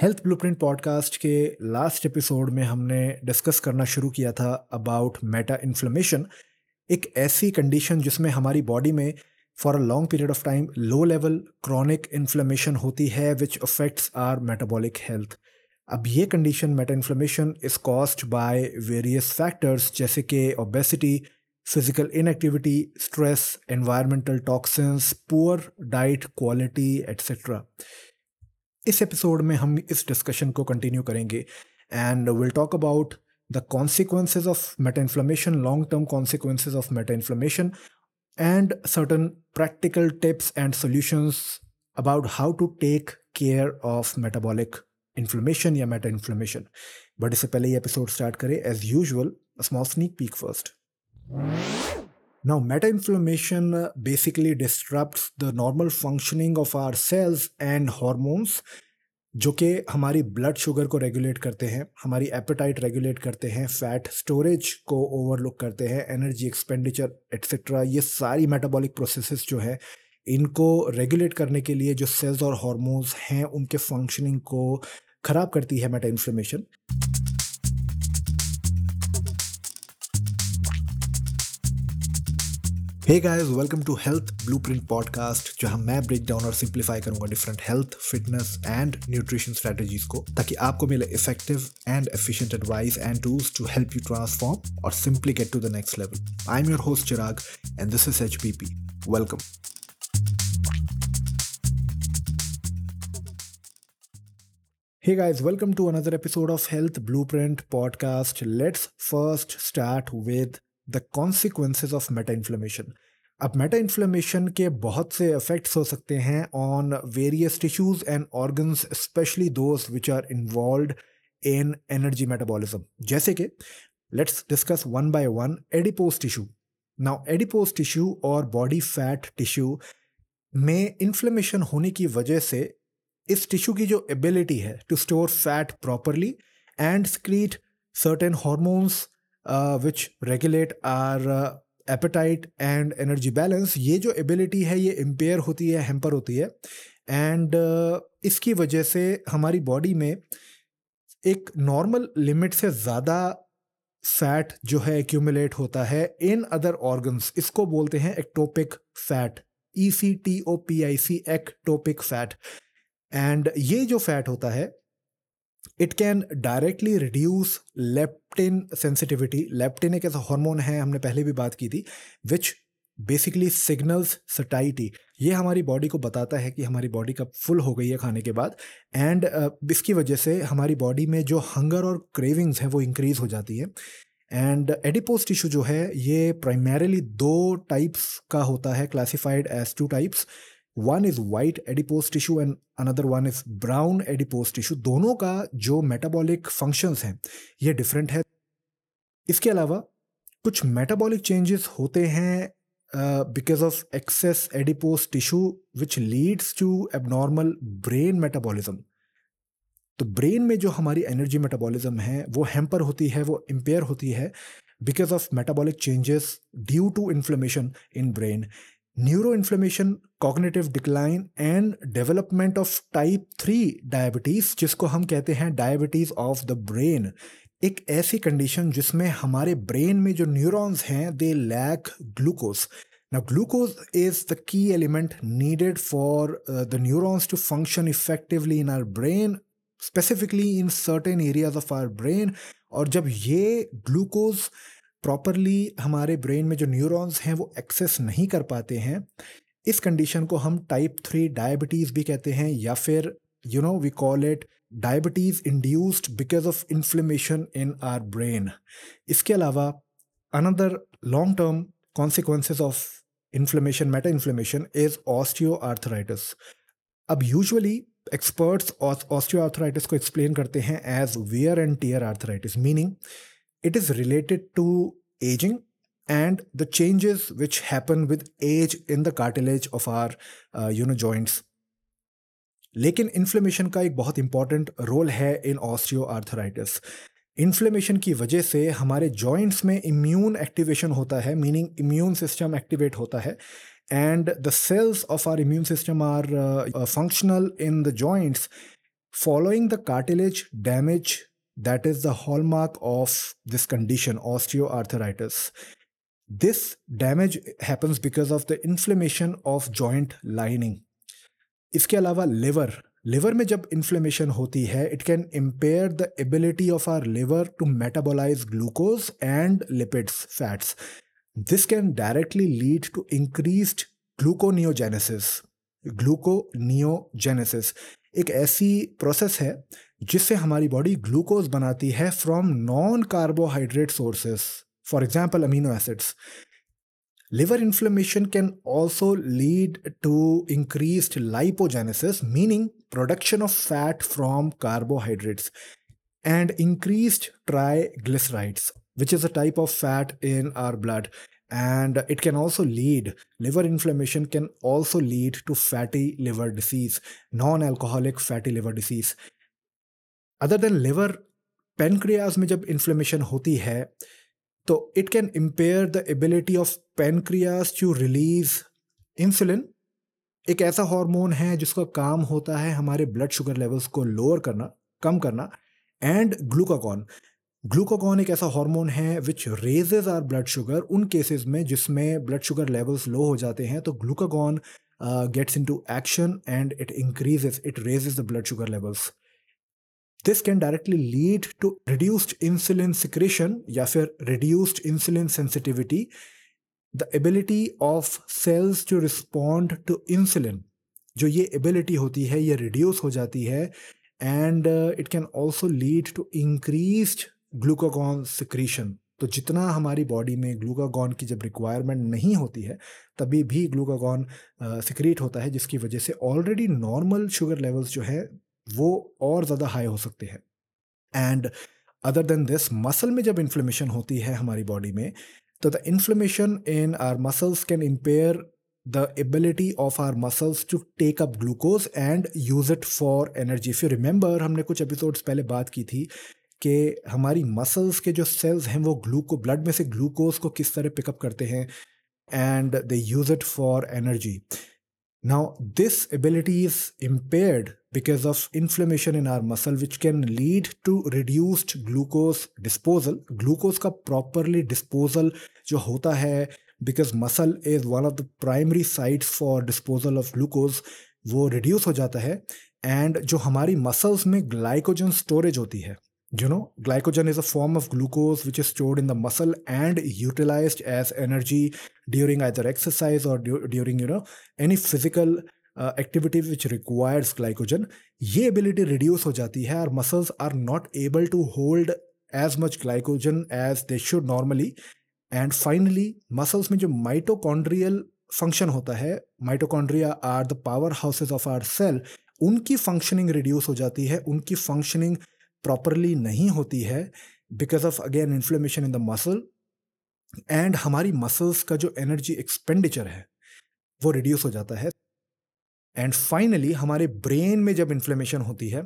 Health blueprint podcast के last episode में हमने डिस्कस करना शुरू किया था अबाउट मेटा इन्फ्लेमेशन एक ऐसी कंडीशन जिसमें हमारी बॉडी में for a long period of time low level chronic inflammation होती है which affects our metabolic health अब ये condition meta inflammation is caused by various factors जैसे कि obesity physical inactivity stress environmental toxins poor diet quality etcetera इस episode में हम इस डिस्कशन को कंटिन्यू करेंगे। And will talk about the consequences of meta inflammation long term consequences of meta inflammation and certain practical tips and solutions about how to take care of metabolic inflammation या meta inflammation but इससे पहले ये episode start करें as usual small sneak peek first Now, meta inflammation basically disrupts the normal functioning of our cells and hormones जो कि हमारी blood sugar को regulate करते हैं हमारी एपेटाइट रेगुलेट करते हैं फैट स्टोरेज को ओवरलुक करते हैं एनर्जी एक्सपेंडिचर एट्सेट्रा ये सारी मेटाबॉलिक प्रोसेसेस जो है इनको रेगुलेट करने के लिए जो सेल्स और हार्मोन्स हैं उनके फंक्शनिंग को ख़राब करती है meta inflammation hey guys welcome to health blueprint podcast जहाँ मैं ब्रेक डाउन और सिंप्लीफाई करूँगा different health fitness and nutrition strategies को ताकि आपको मिले effective and efficient advice and tools to help you transform और simply get to the next level I am your host Chirag and this is H welcome Hey guys, welcome to another episode of Health Blueprint podcast. Let's first start with the consequences of meta inflammation अब meta inflammation के बहुत से effects हो सकते हैं on various tissues and organs specially those which are involved in energy metabolism जैसे कि let's discuss one by one adipose tissue now adipose tissue और बॉडी फैट टिश्यू में इन्फ्लेमेशन होने की वजह से इस टिश्यू की जो एबिलिटी है to store fat properly and secrete certain hormones which regulate our appetite and energy balance ये जो एबिलिटी है ये इम्पेयर होती है हेम्पर होती है। एंड uh, इसकी वजह से हमारी बॉडी में एक नॉर्मल लिमिट से ज़्यादा फैट जो है एक्यूमुलेट होता है इन अदर ऑर्गन्स इसको बोलते हैं ectopic fat E C T O P I C ectopic fat and ये जो फैट होता है it can directly reduce leptin sensitivity leptin एक ऐसा हार्मोन है हमने पहले भी बात की थी विच बेसिकली सिग्नल्स सटाइटी ये हमारी बॉडी को बताता है कि हमारी बॉडी कब फुल हो गई है खाने के बाद एंड uh, इसकी वजह से हमारी बॉडी में जो हंगर और क्रेविंग्स हैं वो इंक्रीज हो जाती है. एंड एडिपोज टिश्यू जो है ये प्राइमरीली दो टाइप्स का होता है classified as two types one is white adipose tissue and another one is brown adipose tissue दोनों का जो मेटाबॉलिक फ़ंक्शंस हैं, ये डिफरेंट है। इसके अलावा कुछ मेटाबॉलिक चेंजेस होते हैं because of excess adipose tissue which leads to abnormal brain metabolism तो ब्रेन में जो हमारी एनर्जी मेटाबॉलिज्म है, वो हैम्पर होती है, वो इम्पेयर होती है because of metabolic changes due to inflammation in brain neuro inflammation cognitive decline and development of type three diabetes जिसको हम कहते हैं डायबिटीज़ ऑफ़ द ब्रेन एक ऐसी कंडीशन जिसमें हमारे ब्रेन में जो न्यूरॉन्स हैं दे लैक ग्लूकोज ना glucose is the key element needed for the neurons to function effectively in our brain specifically in certain areas of our brain और जब ये ग्लूकोज प्रॉपरली हमारे ब्रेन में जो न्यूरॉन्स हैं वो एक्सेस नहीं कर पाते हैं, इस कंडीशन को हम टाइप थ्री डायबिटीज़ भी कहते हैं या फिर you know we call it diabetes induced because of inflammation in our brain इसके अलावा another long term consequences of inflammation meta inflammation is osteoarthritis अब यूजुअली एक्सपर्ट्स ऑस्टियो आर्थराइटिस को एक्सप्लेन करते हैं as wear and tear arthritis meaning it is related to aging and the changes which happen with age in the cartilage of our uh, you know joints लेकिन inflammation का एक बहुत important role है in osteoarthritis inflammation की वजह से हमारे joints में इम्यून एक्टिवेशन होता है मीनिंग इम्यून सिस्टम एक्टिवेट होता है and the cells of our immune system are functional in the joints following the cartilage damage that is the hallmark of this condition osteoarthritis this damage happens because of the inflammation of joint lining इसके अलावा liver liver में जब inflammation होती है it can impair the ability of our liver to metabolise glucose and lipids fats this can directly lead to increased gluconeogenesis gluconeogenesis एक ऐसी process है जिससे हमारी बॉडी ग्लूकोज बनाती है from non carbohydrate sources for example amino acids liver inflammation can also lead to increase lipogenesis meaning production of fat from carbohydrates and increased triglycerides which is a type of fat in our blood and it can also lead liver inflammation can also lead to fatty liver disease non alcoholic fatty liver disease Other than liver pancreas में जब inflammation होती है तो it can impair the ability of pancreas to release insulin एक ऐसा hormone है जिसका काम होता है हमारे ब्लड शुगर लेवल्स को लोअर करना, कम करना एंड ग्लूकाकॉन ग्लूकाकॉन एक ऐसा हार्मोन है which raises our blood sugar उन केसेस में जिसमें ब्लड शुगर लेवल्स लो हो जाते हैं तो glucagon gets into action and it increases it raises the blood sugar levels this can directly lead to reduced insulin secretion या फिर reduced insulin sensitivity the ability of cells to respond to insulin जो ये ability होती है, ये reduce हो जाती है and it can also lead to increase glucagon secretion तो जितना हमारी बॉडी में ग्लूकागॉन की जब रिक्वायरमेंट नहीं होती है, तभी भी ग्लूकागॉन सिक्रीट uh, होता है, जिसकी वजह से ऑलरेडी नॉर्मल शुगर लेवल्स जो है वो और ज़्यादा हाई हो सकते हैं। And other than this muscle में जब इन्फ्लेमेशन होती है हमारी बॉडी में तो the inflammation in our muscles can impair the ability of our muscles to take up glucose and use it for energy फिर रिमेंबर हमने कुछ एपिसोड्स पहले बात की थी कि हमारी मसल्स के जो सेल्स हैं, वो ग्लूको ब्लड में से ग्लूकोज को किस तरह पिकअप करते हैं and they use it for energy now this ability is impaired because of inflammation in our muscle, which can lead to reduced glucose disposal. Glucose का properly disposal जो होता है because muscle is one of the primary sites for disposal of glucose वो reduce हो जाता है and जो हमारी muscles में glycogen storage होती है you know glycogen is a form of glucose which is stored in the muscle and utilized as energy during either exercise or du- during you know any physical activity which requires glycogen ये ability reduce हो जाती है और muscles are not able to hold as much glycogen as they should normally and finally muscles में जो mitochondrial function होता है mitochondria are the powerhouses of our cell उनकी फंक्शनिंग रिड्यूस हो जाती है, उनकी फंक्शनिंग प्रॉपरली नहीं होती है because of again inflammation in the muscle and हमारी मसल्स का जो एनर्जी एक्सपेंडिचर है, वो रिड्यूस हो जाता है। एंड फाइनली हमारे ब्रेन में जब इन्फ्लेमेशन होती है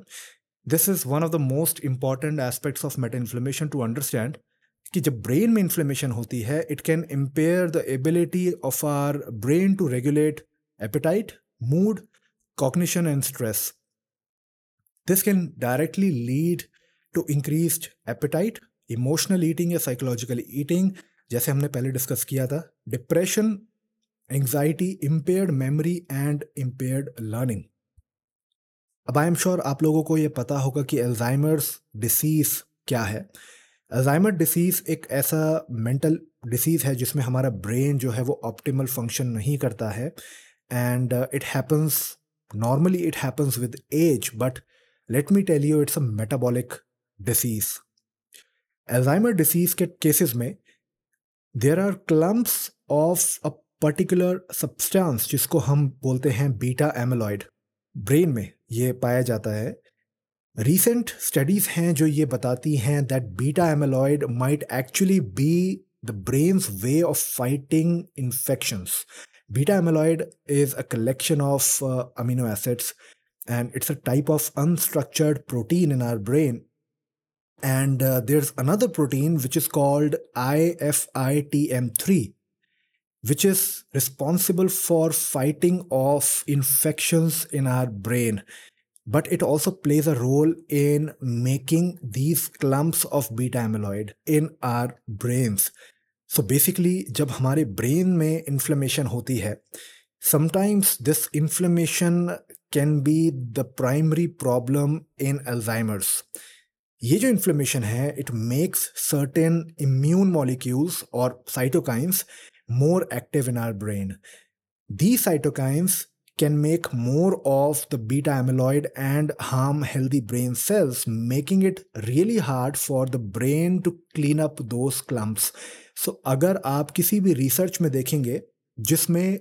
this is one of the most important aspects of meta inflammation to understand कि जब ब्रेन में इन्फ्लेमेशन होती है it can impair the ability of our brain to regulate appetite mood cognition and stress this can directly lead to increase appetite, emotional eating या psychological eating जैसे हमने पहले discuss किया था depression anxiety impaired memory and impaired learning अब I am sure आप लोगों को ये पता होगा कि एल्जाइमर्स डिसीज क्या है। एल्जाइमर डिसीज एक ऐसा मेंटल डिसीज है जिसमें हमारा ब्रेन जो है वो ऑप्टिमल फ़ंक्शन नहीं करता है। And it happens normally it happens with age but let me tell you it's a metabolic disease Alzheimer disease के केसेस में there are clumps of a particular substance जिसको हम बोलते हैं बीटा एमेलॉइड ब्रेन में ये पाया जाता है। रिसेंट स्टडीज़ हैं जो ये बताती हैं that beta amyloid might actually be the brain's way of fighting infections beta amyloid is a collection of amino acids and it's a type and it's a type of unstructured protein in our brain. And uh, there's another protein which is called IFITM3, which is responsible for fighting off infections in our brain. but it also plays a role in making these clumps of beta amyloid in our brains. So basically, जब हमारे brain में inflammation होती है, sometimes this inflammation can be the primary problem in Alzheimer's. ये जो inflammation है it makes certain immune molecules और cytokines more active in our brain. These cytokines can make more of the beta amyloid and harm healthy brain cells, making it really hard for the brain to clean up those clumps. So अगर आप किसी भी research में देखेंगे जिसमें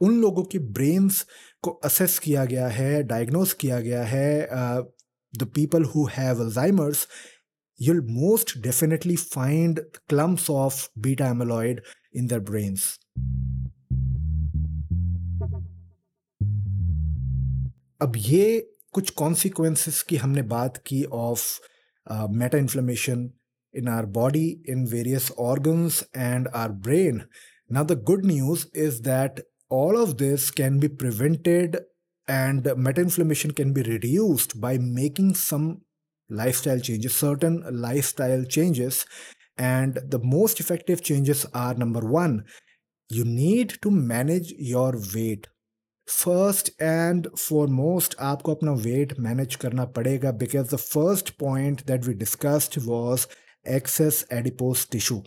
उन लोगों की ब्रेन्स को असेस किया गया है डायग्नोस किया गया है the people who have Alzheimer's you'll most definitely find clumps of beta amyloid in their brains. अब ये कुछ कॉन्सिक्वेंसेस की हमने बात की of meta inflammation in our body in various organs and our brain. Now, the good news is that all of this can be prevented and meta inflammation can be reduced by making some lifestyle changes, certain lifestyle changes and the most effective changes are number one, you need to manage your weight. First and foremost, आपको अपना weight manage करना पड़ेगा because the first point that we discussed was excess adipose tissue.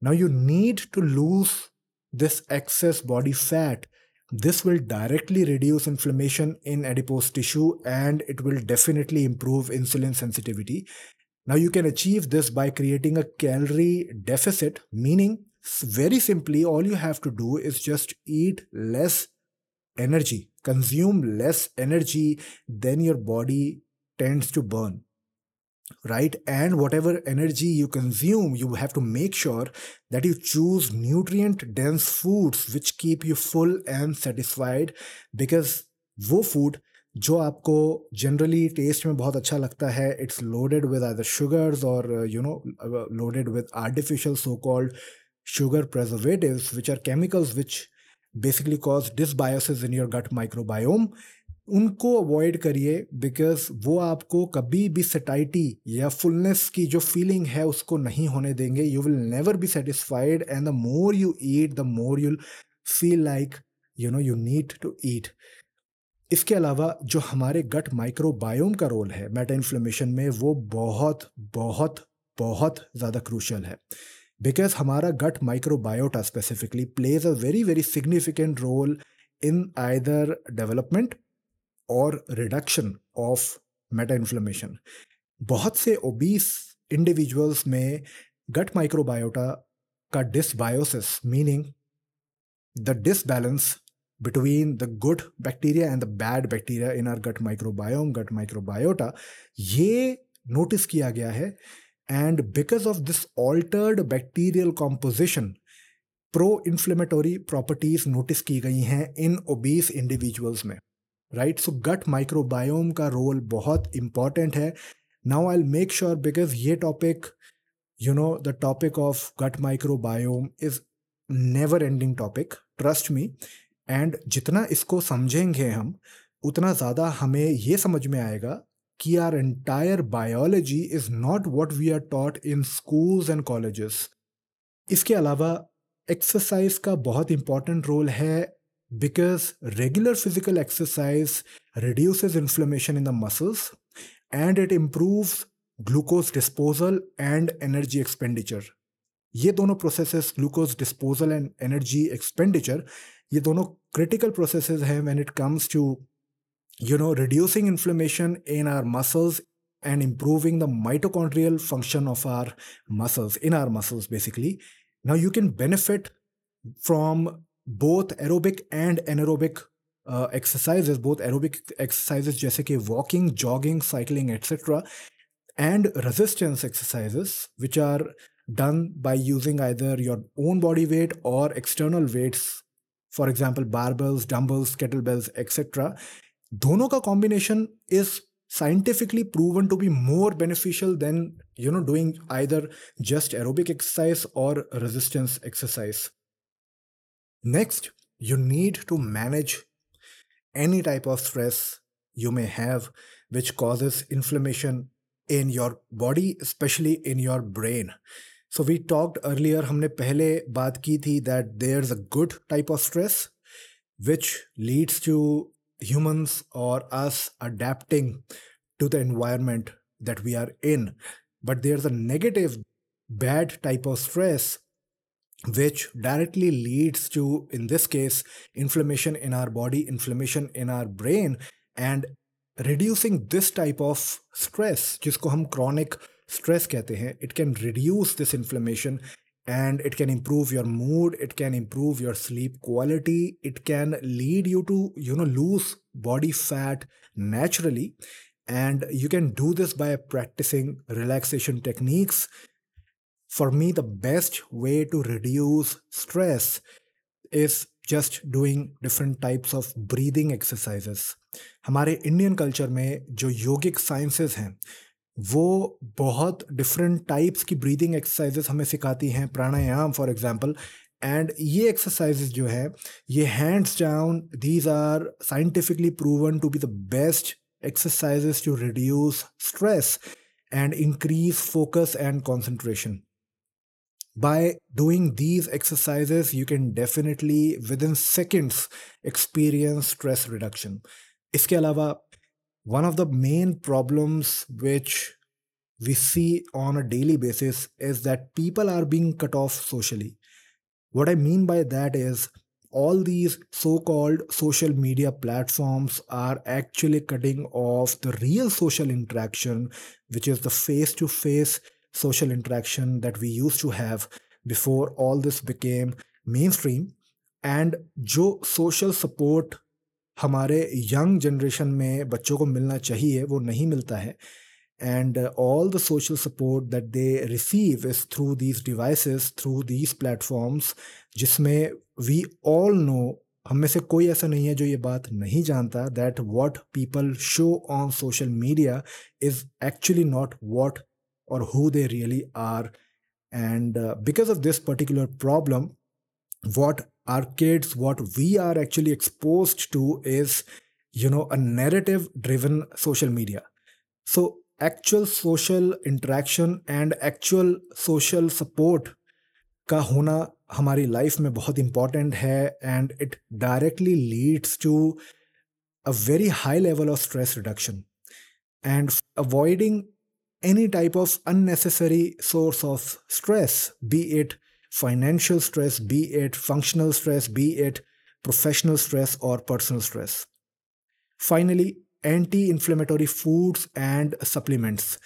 Now you need to lose this excess body fat. this will directly reduce inflammation in adipose tissue and it will definitely improve insulin sensitivity. Now you can achieve this by creating a calorie deficit, meaning very simply, all you have to do is just eat less energy, consume less energy than your body tends to burn Right? And whatever energy you consume, you have to make sure that you choose nutrient dense foods which keep you full and satisfied because wo food जो आपको generally test में बहुत अच्छा लगता है it's loaded with other sugars और you know loaded with artificial so called sugar preservatives which are chemicals which basically cause dysbiosis in your gut microbiome उनको avoid करिए बिकॉज़ वो आपको कभी भी सटाइटी या फुलनेस की जो फीलिंग है उसको नहीं होने देंगे। You will never be satisfied and the more you eat the more you'll feel like you know you need to eat इसके अलावा जो हमारे गट माइक्रोबायोम का रोल है मेटा इन्फ्लेमेशन में, वो बहुत बहुत बहुत ज़्यादा क्रूशल है। बिकॉज़ हमारा gut microbiota specifically plays a very very significant role in either development or reduction of meta inflammation बहुत से ओबीस इंडिविजुअल्स में गट माइक्रोबायोटा का dysbiosis meaning the imbalance between the good bacteria and the bad bacteria in our gut microbiome gut microbiota ये notice किया गया है and because of this altered bacterial composition pro inflammatory properties notice की गई हैं in obese individuals में। Right so gut microbiome का role बहुत इंपॉर्टेंट है. Now I make sure because ये topic you know the topic of gut microbiome is never ending topic trust me and जितना इसको समझेंगे हम, उतना ज़्यादा हमें ये समझ में आएगा कि our entire biology is not what we are taught in schools and college इसके अलावा एक्सरसाइज का बहुत इंपॉर्टेंट रोल है because regular physical exercise reduces inflammation in the muscles and it improve glucose disposal and energy expenditure ये दोनों processes glucose disposal and energy expenditure ये दोनों critical processes हैं when it comes to you know reducing inflammation in our muscles and improving the mitochondrial function of our muscles in our muscles basically now you can benefit from both aerobic and anaerobic exercise both aerobic exercises जैसे कि walking jogging cycling etcetera and resistance exercises which are done by using either your own body weight or external weights for example barbells dumbbells kettlebells etcetera दोनों का combination is scientifically proven to be more beneficial than you know doing either just aerobic exercise or resistance exercise next you need to manage any type of stress you may have which causes inflammation in your body especially in your brain so we talked earlier हमने पहले बात की थी that there's a good type of stress which leads to humans or us adapting to the environment that we are in but there's a negative bad type of stress which directly leads to in this case inflammation in our body inflammation in our brain and reducing this type of stress जिसको हम chronic stress कहते हैं it can reduce this inflammation and it can improve your mood it can improve your sleep quality it can lead you to you know lose body fat naturally and you can do this by practicing relaxation techniques for me the best way to reduce stress is just doing different types of breathing exercises हमारे Indian culture में जो योगिक sciences हैं वो बहुत different types की breathing exercises हमें सिखाती हैं प्राणायाम फॉर एग्जांपल एंड ये एक्सरसाइजेस जो है ये hands down these are scientifically proven to be the best exercises to reduce stress and increase focus and concentration. By doing these exercises, you can definitely within seconds experience stress reduction. इसके अलावा one of the main problems which we see on a daily basis is that people are being cut off socially. What I mean by that is all these so-called social media platforms are actually cutting off the real social interaction which is the face-to-face social interaction that we used to have before all this became mainstream and जो social support हमारे young generation में बच्चों को मिलना चाहिए वो नहीं मिलता है and uh, all the social support that they receive is through these devices through these platforms जिसमें we all know हम में से कोई ऐसा नहीं है जो ये बात नहीं जानता that what people show on social media is actually not what or who they really are and uh, because of this particular problem what our kids what we are actually exposed to is you know a narrative driven social media so actual social interaction and actual social support का होना हमारी life में बहुत important है and it directly leads to a very high level of stress reduction and avoiding any type of unnecessary source of stress, be it financial stress, be it functional stress, be it professional stress or personal stress. Finally, anti inflammatory foods and supplements.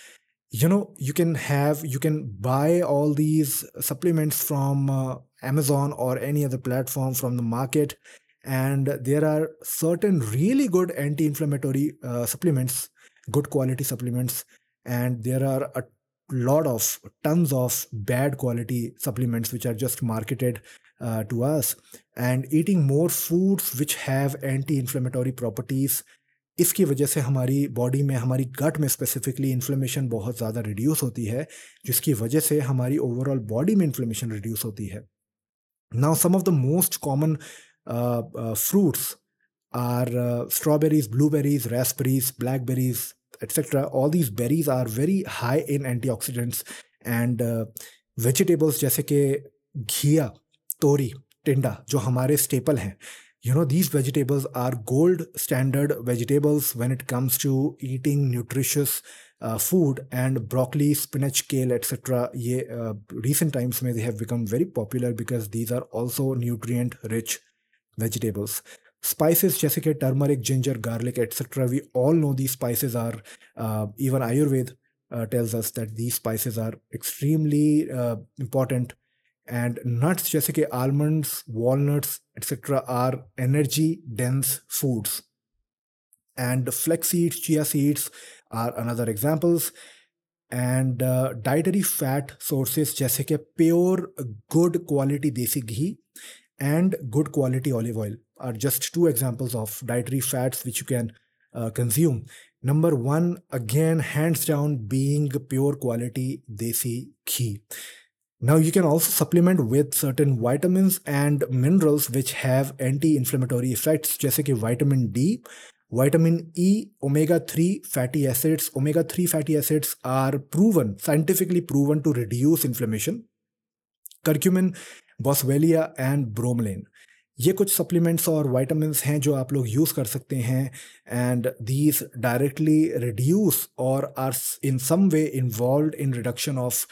You know, you can have, you can buy all these supplements from uh, Amazon or any other platform from the market. And there are certain really good anti inflammatory uh, supplements, good quality supplements And there are a lot of tons of bad quality supplements which are just marketed uh, to us and eating more foods which have anti-inflammatory properties इसकी वजह से हमारी body में हमारी gut में specifically inflammation बहुत ज़्यादा reduce होती है जिसकी वजह से हमारी ओवरऑल बॉडी में इन्फ्लेमेशन रिड्यूस होती है now some of the most common fruits are strawberries blueberries raspberries blackberries etc all these berries are very high in antioxidants and uh, vegetables जैसे कि घिया तोरी टिंडा जो हमारे स्टेपल हैं you know these vegetables are gold standard vegetables when it comes to eating nutritious uh, food and broccoli spinach kale etc ye uh, recent times may they have become very popular because these are also nutrient rich vegetables spices जैसे कि turmeric ginger garlic etcetera we all know the spices are even Ayurveda tells us that the spices are extremely important and nuts जैसे कि almonds walnuts etcetera are energy dense foods and flax seeds chia seeds are another examples and dietary fat sources जैसे कि pure good quality desi ghee and good quality olive oil are just two examples of dietary fats which you can uh, consume. Number one, again, hands down, being pure quality desi ghee. Now, you can also supplement with certain vitamins and minerals which have anti inflammatory effects, जैसे कि vitamin D, Vitamin E, omega 3 fatty acids. Omega 3 fatty acids are proven, scientifically proven to reduce inflammation. Curcumin, boswellia, and bromelain. ये कुछ supplements और vitamins हैं जो आप लोग use कर सकते हैं and these directly reduce or are in some way involve in reduction of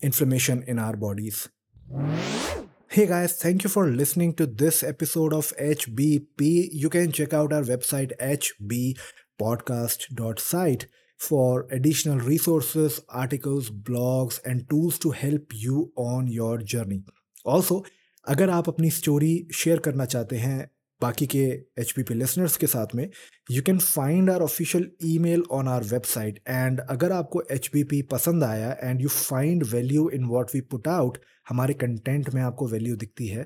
inflammation in our bodies. Hey guys, thank you for listening to this episode of HBP. You can check out our website hbpodcast.site for additional resources, articles, blogs, and tools to help you on your journey. Also, अगर आप अपनी story share करना चाहते हैं बाकी के H P P listeners के साथ में you can find our official email on our website and अगर आपको एच पी पी पसंद आया and you find value in what we put out हमारे कंटेंट में आपको वैल्यू दिखती है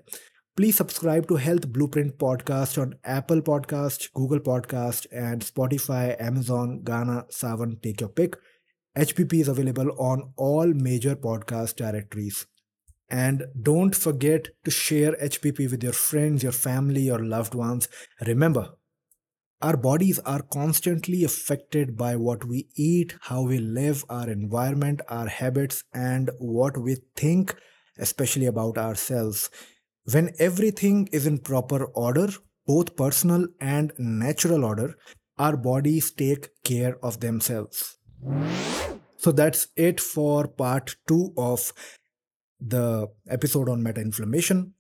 please subscribe to Health Blueprint podcast on Apple podcast Google podcast and Spotify Amazon Gaana Saavn take your pick H P P is available on all major podcast directories And don't forget to share HPP with your friends, your family, your loved ones. Remember, our bodies are constantly affected by what we eat, how we live, our environment, our habits, and what we think, especially about ourselves. When everything is in proper order, both personal and natural order, our bodies take care of themselves. So that's it for part two of the episode on meta inflammation.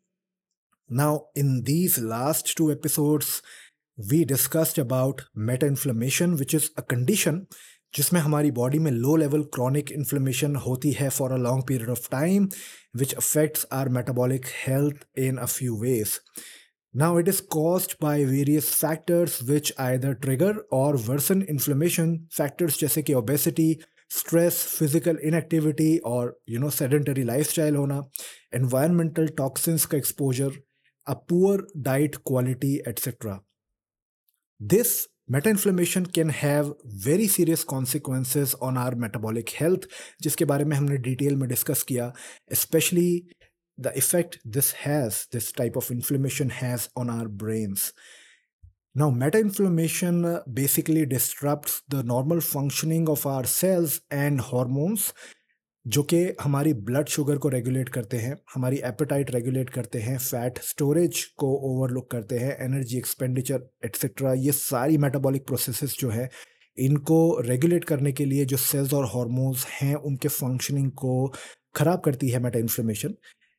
Now, in these last two episodes, we discussed about meta inflammation, which is a condition जिसमें हमारी body में low level chronic inflammation होती है for a long period of time which affects our metabolic health in a few ways Now, it is caused by various factors which either trigger or worsen inflammation. Factors जैसे कि obesity, stress physical inactivity और you know sedentary lifestyle होना environmental toxins का exposure a poor diet quality etcetera this meta inflammation can have very serious consequences on our metabolic health जिसके बारे में हमने detail में डिस्कस किया specially the effect this has this type of inflammation has on our brains Now, meta inflammation basically disrupts the normal functioning of our cells and hormones जो कि हमारी blood sugar को रेगुलेट करते हैं हमारी appetite regulate करते हैं fat storage को ओवरलुक करते हैं एनर्जी एक्सपेंडिचर एट्सेट्रा ये सारी मेटाबॉलिक प्रोसेसेस जो है इनको रेगुलेट करने के लिए जो सेल्स और हार्मोन्स हैं उनके फंक्शनिंग को ख़राब करती है meta inflammation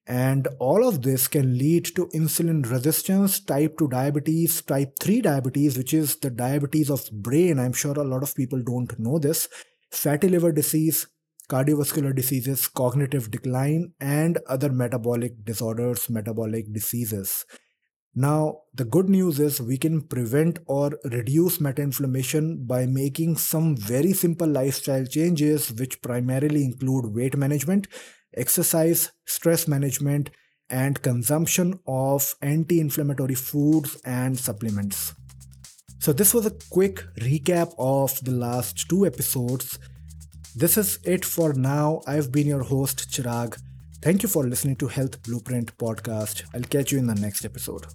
And all of this can lead to insulin resistance, type 2 diabetes, type 3 diabetes, which is the diabetes of brain. I'm sure a lot of people don't know this. Fatty liver disease, cardiovascular diseases, cognitive decline, and other metabolic disorders, metabolic diseases. Now, the good news is we can prevent or reduce meta inflammation by making some very simple lifestyle changes, which primarily include weight management, exercise, stress management, and consumption of anti inflammatory foods and supplements. So, this was a quick recap of the last two episodes. This is it for now. I've been your host, Chirag. Thank you for listening to Health Blueprint Podcast. I'll catch you in the next episode.